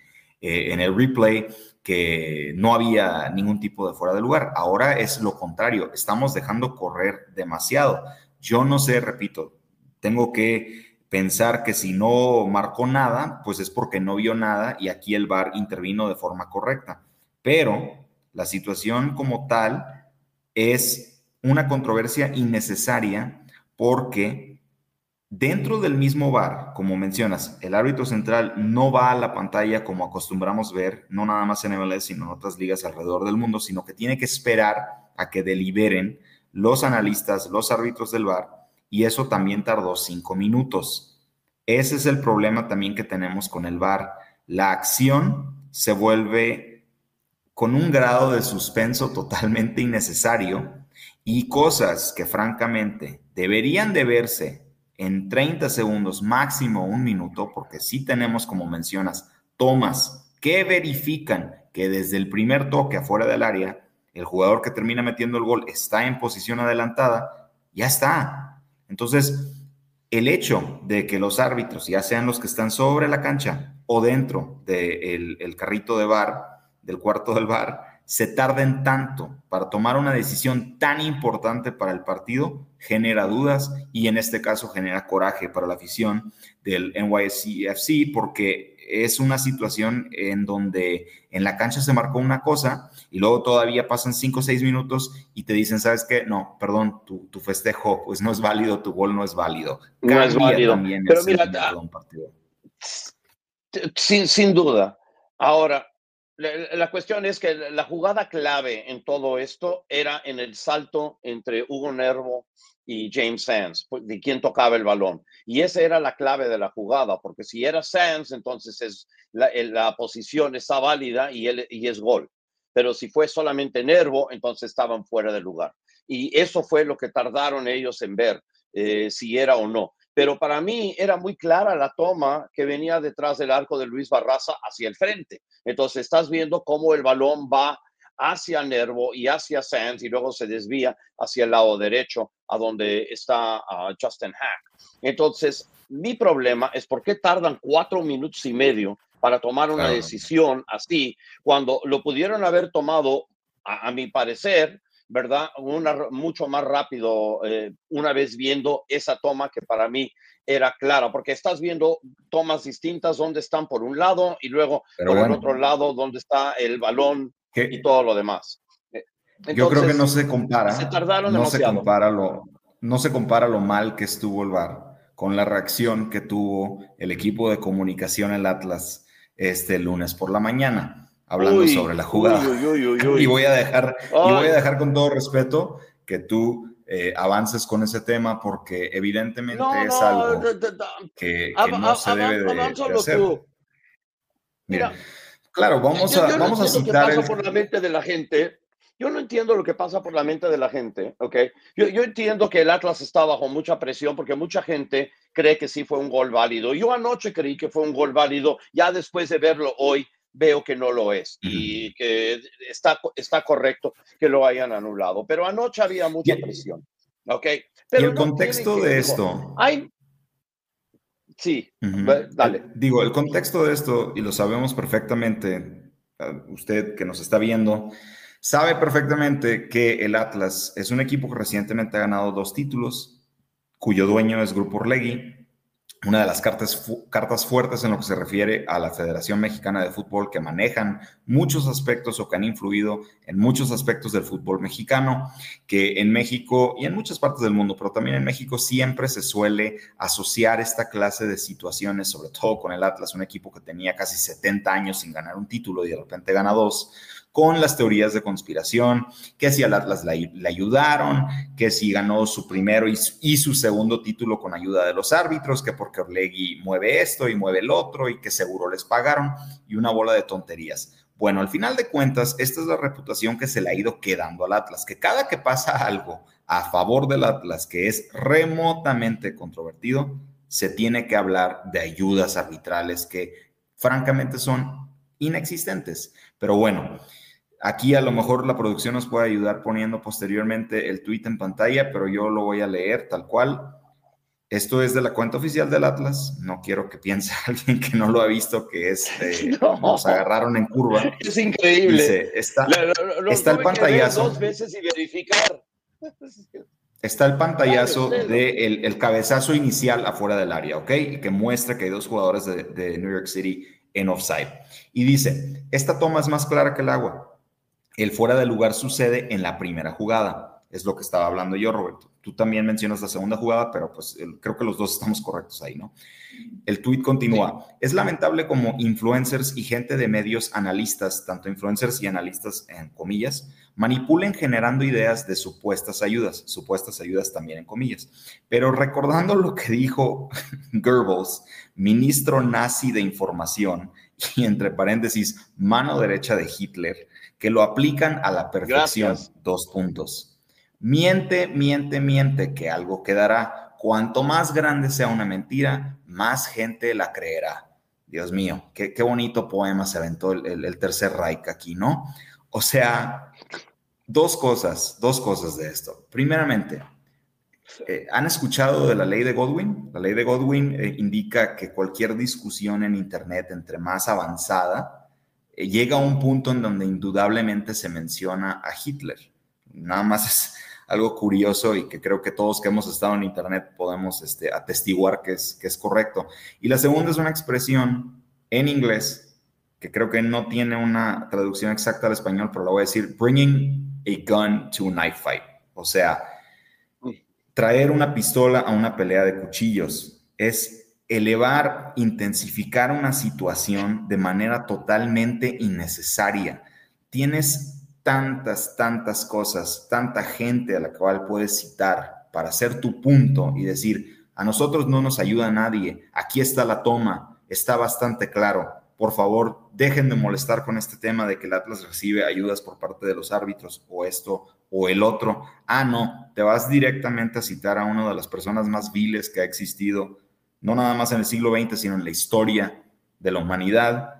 eh, en el replay que no había ningún tipo de fuera de lugar. Ahora es lo contrario, estamos dejando correr demasiado. Yo no sé, repito, tengo que pensar que si no marcó nada, pues es porque no vio nada y aquí el VAR intervino de forma correcta. Pero la situación como tal es una controversia innecesaria porque dentro del mismo bar, como mencionas, el árbitro central no va a la pantalla como acostumbramos ver, no nada más en MLS, sino en otras ligas alrededor del mundo, sino que tiene que esperar a que deliberen los analistas, los árbitros del bar, y eso también tardó cinco minutos. Ese es el problema también que tenemos con el bar. La acción se vuelve con un grado de suspenso totalmente innecesario y cosas que francamente deberían de verse en 30 segundos, máximo un minuto, porque sí tenemos, como mencionas, tomas que verifican que desde el primer toque afuera del área, el jugador que termina metiendo el gol está en posición adelantada, ya está. Entonces, el hecho de que los árbitros, ya sean los que están sobre la cancha o dentro del carrito de bar, del cuarto del bar se tarden tanto para tomar una decisión tan importante para el partido, genera dudas y en este caso genera coraje para la afición del NYCFC porque es una situación en donde en la cancha se marcó una cosa y luego todavía pasan cinco o seis minutos y te dicen, ¿sabes qué? No, perdón, tu, festejo pues no es válido, tu gol no es válido. no es válido. Pero mira, sin, sin duda. Ahora, la, cuestión es que la jugada clave en todo esto era en el salto entre Hugo Nervo y James Sands, pues, de quién tocaba el balón. Y esa era la clave de la jugada, porque si era Sands, entonces es la, posición está válida y es gol. Pero si fue solamente Nervo, entonces estaban fuera de lugar. Y eso fue lo que tardaron ellos en ver eh, si era o no pero para mí era muy clara la toma que venía detrás del arco de Luis Barraza hacia el frente. Entonces estás viendo cómo el balón va hacia Nervo y hacia Sands y luego se desvía hacia el lado derecho a donde está Justin Hack. Entonces, mi problema es por qué tardan cuatro minutos y medio para tomar una decisión así cuando lo pudieron haber tomado, a mi parecer, ¿verdad? Una, mucho más rápido eh, una vez viendo esa toma que para mí era clara, porque estás viendo tomas distintas donde están por un lado y luego por el otro lado donde está el balón y todo lo demás. Eh, yo creo que no se compara. Se tardaron no Se compara lo, no se compara lo mal que estuvo el VAR con la reacción que tuvo el equipo de comunicación el Atlas este lunes por la mañana hablando sobre la jugada. [LAUGHS] y voy a dejar, y voy a dejar con todo respeto que tú eh, avances con ese tema porque evidentemente es algo que, no se debe de, hacer. Mira, claro, vamos a, vamos a citar. pasa por la mente de la gente. Yo no entiendo lo que pasa por la mente de la gente, ¿ok? Yo, yo entiendo que el Atlas está bajo mucha presión porque mucha gente cree que sí fue un gol válido. Yo anoche creí que fue un gol válido, ya después de verlo hoy, veo que no lo es y que está, está correcto que lo hayan anulado. Pero anoche había mucha presión. ¿Ok? Pero y el contexto de esto. Hay, Sí, dale. Digo, el contexto de esto, y lo sabemos perfectamente, ah, usted que nos está viendo, sabe perfectamente que el Atlas es un equipo que recientemente ha ganado dos títulos, cuyo dueño es Grupo Orlegui, una de las cartas, cartas fuertes en lo que se refiere a la Federación Mexicana de Fútbol que manejan muchos aspectos o que han influido en muchos aspectos del fútbol mexicano, que en México y en muchas partes del mundo, pero también en México siempre se suele asociar esta clase de situaciones, sobre todo con el Atlas, un equipo que tenía casi 70 años sin ganar un título y de repente gana dos con las teorías de conspiración, que si al Atlas le, ayudaron, que si ganó su primero y, su segundo título con ayuda de los árbitros, que porque Orlegui mueve esto y mueve el otro y que seguro les pagaron y una bola de tonterías. Bueno, al final de cuentas, esta es la reputación que se le ha ido quedando al Atlas, que cada que pasa algo a favor del Atlas que es remotamente controvertido, se tiene que hablar de ayudas arbitrales que francamente son inexistentes. Pero bueno, Aquí a lo mejor la producción nos puede ayudar poniendo posteriormente el tweet en pantalla, pero yo lo voy a leer tal cual. Esto es de la cuenta oficial del Atlas. No quiero que piense [LAUGHS] alguien que no lo ha visto que es [LAUGHS] eh, nos agarraron en curva. [LAUGHS] Es increíble. está, está el pantallazo. Dos veces y verificar. Está el pantallazo del de el, cabezazo inicial afuera del área, ¿ok? Que muestra que hay dos jugadores de, de New York City en offside. Y dice, esta toma es más clara que el agua el fuera de lugar sucede en la primera jugada. Es lo que estaba hablando yo, Roberto. Tú también mencionas la segunda jugada, pero pues creo que los dos estamos correctos ahí, ¿no? El tweet continúa. Es lamentable como influencers y gente de medios analistas, tanto influencers y analistas en comillas, manipulen generando ideas de supuestas ayudas, supuestas ayudas también en comillas. Pero recordando lo que dijo [LAUGHS] Goebbels, ministro nazi de información, y entre paréntesis, mano derecha de Hitler, que lo aplican a la perfección. Dos puntos. Miente, miente, miente, que algo quedará. Cuanto más grande sea una mentira, más gente la creerá. Dios mío, qué, bonito poema se aventó el, tercer Reich aquí, ¿no? O sea, dos cosas, dos cosas de esto. Primeramente, eh, ¿han escuchado de la ley de Godwin? La ley de Godwin eh, indica que cualquier discusión en Internet, entre más avanzada, eh, llega a un punto en donde indudablemente se menciona a Hitler. Nada más es algo curioso y que creo que todos que hemos estado en Internet podemos este, atestiguar que es, que es correcto. Y la segunda es una expresión en inglés que creo que no tiene una traducción exacta al español, pero la voy a decir, bringing a gun to a knife fight. O sea, traer una pistola a una pelea de cuchillos es elevar, intensificar una situación de manera totalmente innecesaria. Tienes tantas, tantas cosas, tanta gente a la cual puedes citar para hacer tu punto y decir, a nosotros no nos ayuda nadie, aquí está la toma, está bastante claro. Por favor, dejen de molestar con este tema de que el Atlas recibe ayudas por parte de los árbitros o esto o el otro. Ah, no, te vas directamente a citar a una de las personas más viles que ha existido no nada más en el siglo XX, sino en la historia de la humanidad.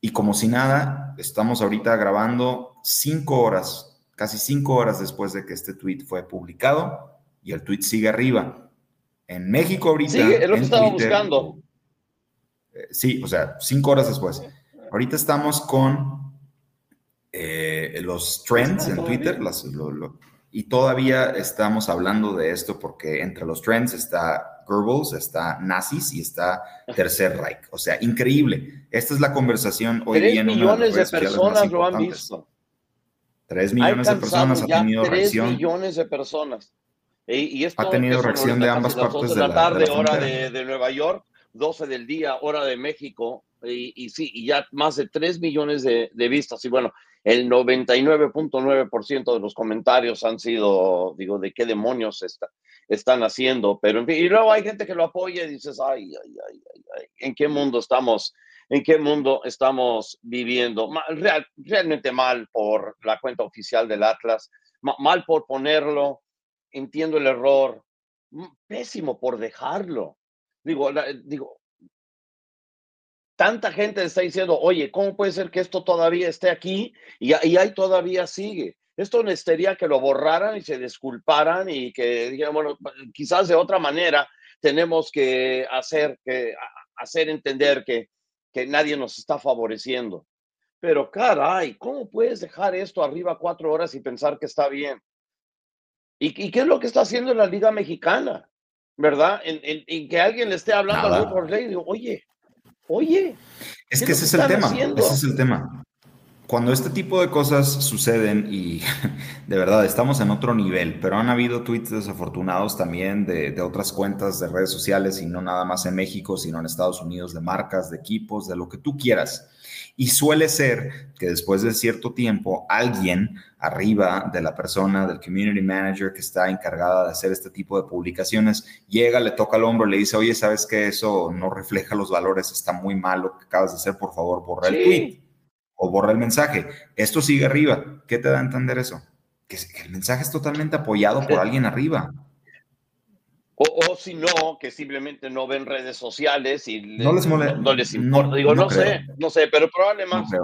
Y como si nada, estamos ahorita grabando cinco horas, casi cinco horas después de que este tweet fue publicado y el tweet sigue arriba. En México ahorita... Sí, es lo que estaba buscando. Eh, sí, o sea, cinco horas después. Ahorita estamos con eh, los trends en Twitter, las, y todavía estamos hablando de esto porque entre los trends está Goebbels, está nazis y está Tercer Reich. O sea, increíble. Esta es la conversación hoy día en millones de, personas lo han visto. Tres millones de personas ha tenido reacción. Tres millones de personas. Y, esto, ha tenido reacción de ambas partes de la, tarde, hora de, Nueva York, 12 del día, hora de México. Y, sí, y ya más de tres millones de, vistas. Y bueno, el 99.9% de los comentarios han sido, digo, de qué demonios está, están haciendo, pero en fin, y luego hay gente que lo apoya y dices, ay, ay, ay, ay, ¿en qué mundo estamos? ¿En qué mundo estamos viviendo? realmente mal por la cuenta oficial del Atlas, mal por ponerlo, entiendo el error, pésimo por dejarlo. Digo, digo, tanta gente está diciendo, oye, ¿cómo puede ser que esto todavía esté aquí y, ahí todavía sigue? Esto necesitaría que lo borraran y se disculparan y que bueno, quizás de otra manera tenemos que hacer, que, hacer entender que, que nadie nos está favoreciendo. Pero caray, ¿cómo puedes dejar esto arriba cuatro horas y pensar que está bien? ¿Y, qué es lo que está haciendo la Liga Mexicana? ¿Verdad? En, que alguien le esté hablando a por ley, digo, oye, Oye. Es que ese es el tema. Ese es el tema. Cuando este tipo de cosas suceden y [LAUGHS] de verdad estamos en otro nivel, pero han habido tweets desafortunados también de, de otras cuentas de redes sociales y no nada más en México, sino en Estados Unidos, de marcas, de equipos, de lo que tú quieras y suele ser que después de cierto tiempo, alguien arriba de la persona, del community manager que está encargada de hacer este tipo de publicaciones, llega, le toca el hombro, le dice, oye, ¿sabes que Eso no refleja los valores, está muy mal lo que acabas de hacer, por favor, borra el tweet o borra el mensaje. Esto sigue arriba. ¿Qué te da a entender eso? Que el mensaje es totalmente apoyado por alguien arriba. O, si no, que simplemente no ven redes sociales y no les, no, les importa. Digo, no, sé, no sé, pero probablemente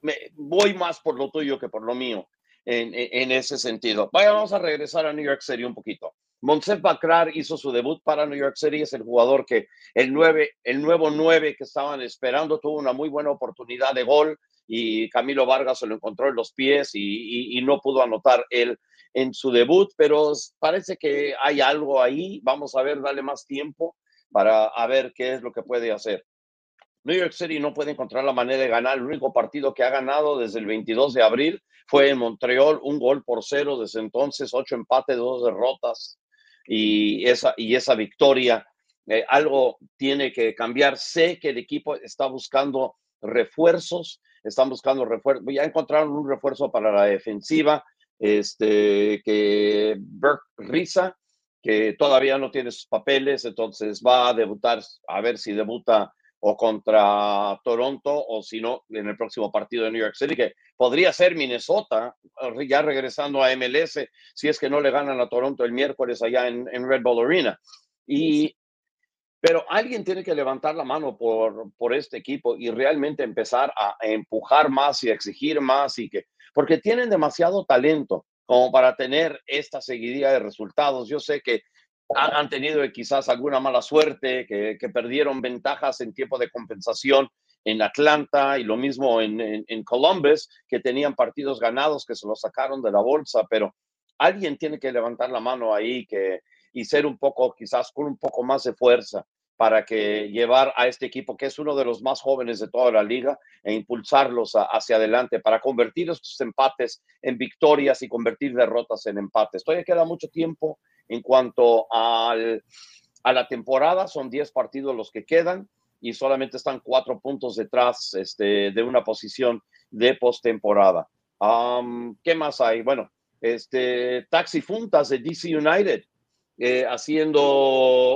me, voy más por lo tuyo que por lo mío en, en, ese sentido. Vaya, vamos a regresar a New York City un poquito. Monsef Bakrar hizo su debut para New York City, es el jugador que el, 9, el nuevo 9 que estaban esperando tuvo una muy buena oportunidad de gol y Camilo Vargas se lo encontró en los pies y, y, y no pudo anotar el en su debut, pero parece que hay algo ahí. Vamos a ver, dale más tiempo para ver qué es lo que puede hacer. New York City no puede encontrar la manera de ganar. El único partido que ha ganado desde el 22 de abril fue en Montreal, un gol por cero. Desde entonces, ocho empates, dos derrotas y esa, y esa victoria. Eh, algo tiene que cambiar. Sé que el equipo está buscando refuerzos, están buscando refuerzos. Ya encontraron un refuerzo para la defensiva este, que Burke Risa, que todavía no tiene sus papeles, entonces va a debutar, a ver si debuta o contra Toronto o si no en el próximo partido de New York City, que podría ser Minnesota, ya regresando a MLS, si es que no le ganan a Toronto el miércoles allá en, Red Bull Arena. Y, pero alguien tiene que levantar la mano por, por este equipo y realmente empezar a empujar más y a exigir más y que porque tienen demasiado talento como para tener esta seguidilla de resultados. Yo sé que han tenido quizás alguna mala suerte, que, perdieron ventajas en tiempo de compensación en Atlanta y lo mismo en, en, Columbus, que tenían partidos ganados que se los sacaron de la bolsa, pero alguien tiene que levantar la mano ahí que, y ser un poco, quizás con un poco más de fuerza para que llevar a este equipo, que es uno de los más jóvenes de toda la liga, e impulsarlos hacia adelante para convertir estos empates en victorias y convertir derrotas en empates. Todavía queda mucho tiempo en cuanto al, a la temporada, son 10 partidos los que quedan y solamente están cuatro puntos detrás este, de una posición de postemporada. ¿Qué más hay? Bueno, este, Taxi Funtas de DC United eh, haciendo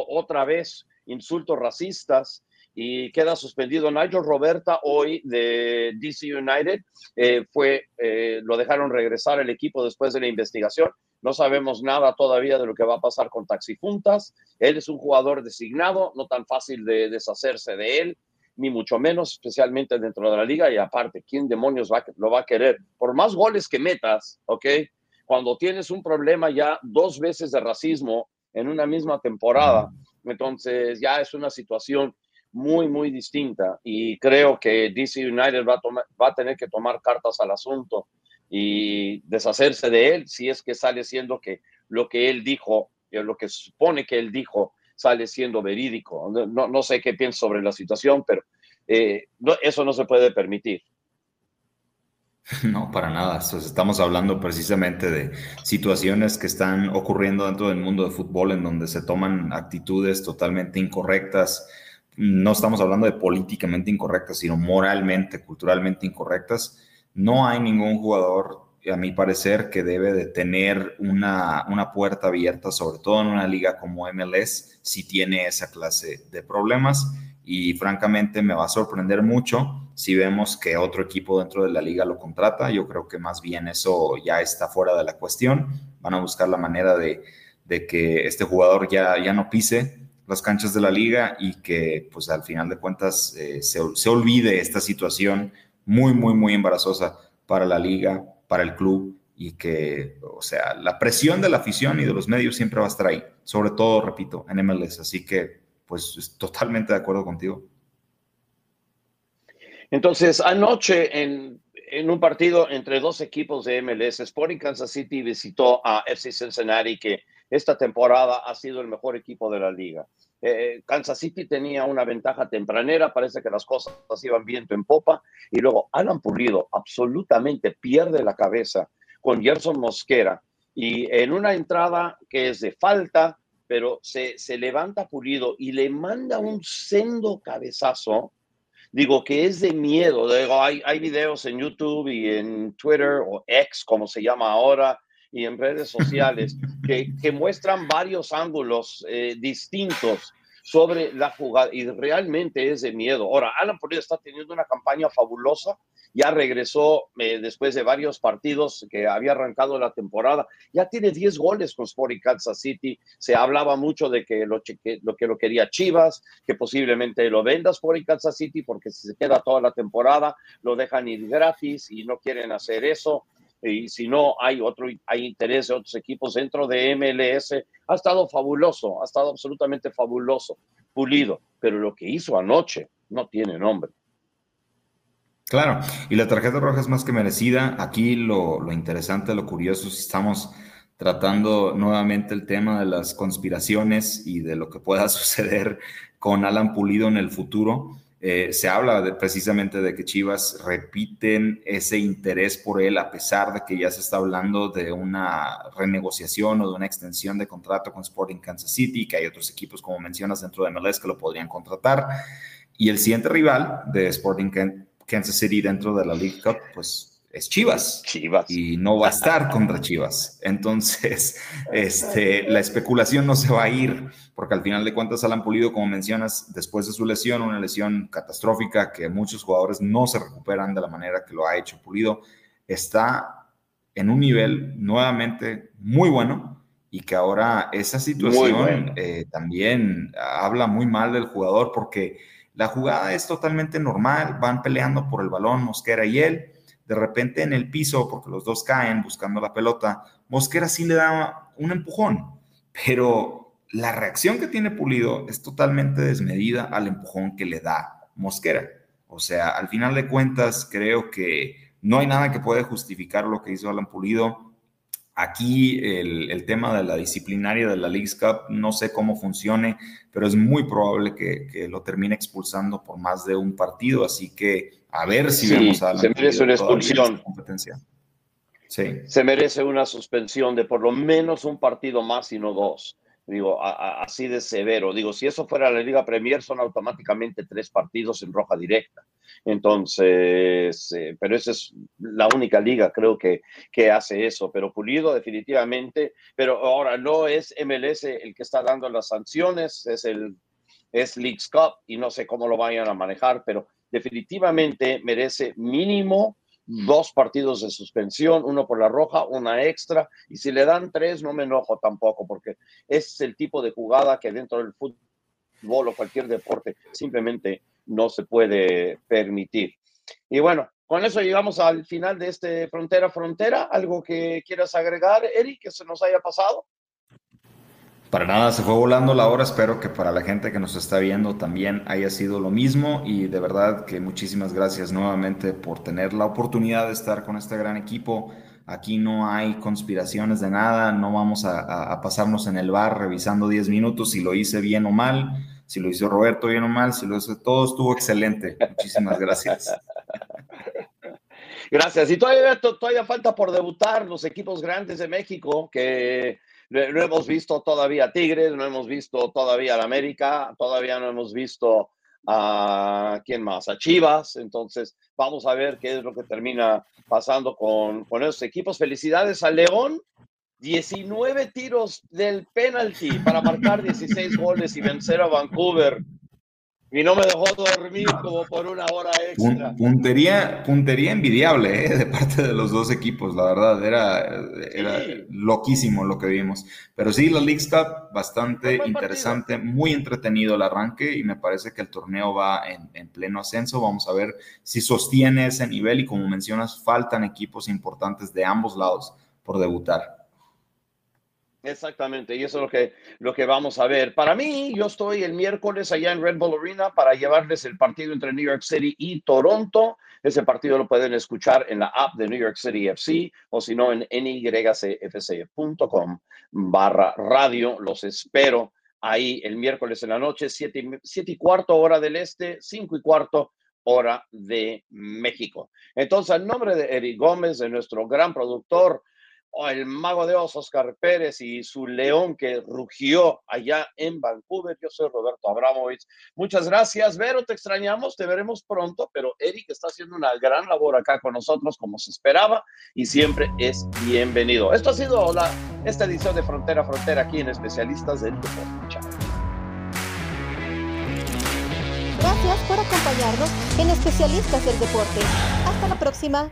otra vez insultos racistas y queda suspendido. Nigel Roberta hoy de DC United eh, fue, eh, lo dejaron regresar el equipo después de la investigación. No sabemos nada todavía de lo que va a pasar con Taxifuntas. Él es un jugador designado, no tan fácil de deshacerse de él, ni mucho menos, especialmente dentro de la liga. Y aparte, ¿quién demonios va, lo va a querer? Por más goles que metas, ¿ok? Cuando tienes un problema ya dos veces de racismo en una misma temporada, entonces ya es una situación muy, muy distinta. Y creo que DC United va a, tener que tomar cartas al asunto y deshacerse de él si es que sale siendo que lo que él dijo, eh, lo que supone que él dijo, sale siendo verídico. No, no sé qué piensa sobre la situación, pero eh, eso no se puede permitir. [LAUGHS] No, para nada. Estamos hablando precisamente de situaciones que están ocurriendo dentro del mundo de fútbol en donde se toman actitudes totalmente incorrectas. No estamos hablando de políticamente incorrectas, sino moralmente, culturalmente incorrectas no hay ningún jugador, a mi parecer, que debe de tener una, puerta abierta, sobre todo en una liga como MLS, si tiene esa clase de problemas. Y francamente me va a sorprender mucho si vemos que otro equipo dentro de la liga lo contrata. Yo creo que más bien eso ya está fuera de la cuestión. Van a buscar la manera de, que este jugador ya, ya no pise las canchas de la liga y que pues al final de cuentas eh, se, se olvide esta situación muy, muy, muy embarazosa para la liga, para el club y que, o sea, la presión de la afición y de los medios siempre va a estar ahí, sobre todo, repito, en MLS. Así que, pues, totalmente de acuerdo contigo. Entonces, anoche en, en, un partido entre dos equipos de MLS, Sporting Kansas City visitó a FC Cincinnati, que esta temporada ha sido el mejor equipo de la liga. Eh, Kansas City tenía una ventaja tempranera, parece que las cosas iban viento en popa, y luego Alan Pulido absolutamente pierde la cabeza con Gerson Mosquera, y en una entrada que es de falta, pero se, se levanta Pulido y le manda un sendo cabezazo, digo que es de miedo, digo, hay, hay videos en YouTube y en Twitter o X, como se llama ahora, y en redes sociales [LAUGHS] que, que muestran varios ángulos eh, distintos sobre la jugada y realmente es de miedo. Ahora, Alan Pulido está teniendo una campaña fabulosa, ya regresó eh, después de varios partidos que había arrancado la temporada, ya tiene 10 goles con Sporting Kansas City, se hablaba mucho de que lo, que lo, que lo quería Chivas, que posiblemente lo venda Sporting Kansas City porque si se queda toda la temporada lo dejan ir gratis y no quieren hacer eso y si no hay otro hay interés de otros equipos dentro de MLS ha estado fabuloso ha estado absolutamente fabuloso pulido pero lo que hizo anoche no tiene nombre. Claro y la tarjeta roja es más que merecida. Aquí lo, lo interesante lo curioso estamos tratando nuevamente el tema de las conspiraciones y de lo que pueda [LAUGHS] suceder con Alan Pulido en el futuro eh, se habla de, precisamente de que Chivas repiten ese interés por él a pesar de que ya se está hablando de una renegociación o de una extensión de contrato con Sporting Kansas City, que hay otros equipos, como mencionas, dentro de MLS que lo podrían contratar. Y el siguiente rival de Sporting Kansas City dentro de la League Cup, pues es Chivas. Chivas. Y no va a estar contra Chivas. Entonces, [LAUGHS] este, la especulación no se va a ir, porque al final de cuentas, Alan Pulido, como mencionas, después de su lesión, una lesión catastrófica que muchos jugadores no se recuperan de la manera que lo ha hecho Pulido, está en un nivel nuevamente muy bueno y que ahora esa situación eh, también habla muy mal del jugador porque la jugada es totalmente normal, van peleando por el balón Mosquera y él de repente en el piso, porque los dos caen buscando la pelota, Mosquera sí le da un empujón, pero la reacción que tiene Pulido es totalmente desmedida al empujón que le da Mosquera. O sea, al final de cuentas, creo que no hay nada que pueda justificar lo que hizo Alan Pulido. Aquí el, tema de la disciplinaria de la League's Cup, no sé cómo funcione, pero es muy probable que, lo termine expulsando por más de un partido, así que a ver si vemos a Se merece una expulsión. Competencia. Sí. Se merece una suspensión de por lo menos un partido más y no dos. Digo, así de severo. Digo, si eso fuera la Liga Premier, son automáticamente tres partidos en roja directa. Entonces, eh, pero esa es la única liga, creo que, que hace eso. Pero Pulido, definitivamente. Pero ahora no es MLS el que está dando las sanciones, es el es Leagues Cup y no sé cómo lo vayan a manejar, pero definitivamente merece mínimo dos partidos de suspensión, uno por la roja, una extra, y si le dan tres no me enojo tampoco, porque es el tipo de jugada que dentro del fútbol o cualquier deporte simplemente no se puede permitir. Y bueno, con eso llegamos al final de este Frontera Frontera. ¿Algo que quieras agregar, Eric, que se nos haya pasado? Para nada, se fue volando la hora. Espero que para la gente que nos está viendo también haya sido lo mismo. Y de verdad que muchísimas gracias nuevamente por tener la oportunidad de estar con este gran equipo. Aquí no hay conspiraciones de nada. No vamos a, pasarnos en el bar revisando 10 minutos si lo hice bien o mal, si lo hizo Roberto bien o mal, si lo hizo todo estuvo excelente. Muchísimas gracias. [LAUGHS] Gracias. Y todavía, todavía falta por debutar los equipos grandes de México que no, hemos visto todavía Tigres, no hemos visto todavía a América, todavía no hemos visto a quién más, a Chivas. Entonces, vamos a ver qué es lo que termina pasando con, con esos equipos. Felicidades a León. 19 tiros del penalti para marcar 16 goles y vencer a Vancouver y no me dejó dormir como por una hora extra. Puntería, puntería envidiable ¿eh? de parte de los dos equipos, la verdad, era, era loquísimo lo que vimos. Pero sí, la League Cup, bastante interesante, muy entretenido el arranque y me parece que el torneo va en, en pleno ascenso. Vamos a ver si sostiene ese nivel y como mencionas, faltan equipos importantes de ambos lados por debutar. Exactamente, y eso es lo que, lo que vamos a ver. Para mí, yo estoy el miércoles allá en Red Bull Arena para llevarles el partido entre New York City y Toronto. Ese partido lo pueden escuchar en la app de New York City FC o si no en nycfc.com barra radio. Los espero ahí el miércoles en la noche, siete, siete y cuarto hora del este, cinco y cuarto hora de México. Entonces, en nombre de Eric Gómez, de nuestro gran productor, el mago de Osos, Oscar Pérez y su león que rugió allá en Vancouver. Yo soy Roberto Abramovich. Muchas gracias, Vero, te extrañamos, te veremos pronto, pero Eric está haciendo una gran labor acá con nosotros como se esperaba y siempre es bienvenido. Esto ha sido esta edición de Frontera Frontera aquí en Especialistas del Deporte. Gracias por acompañarnos en Especialistas del Deporte. Hasta la próxima.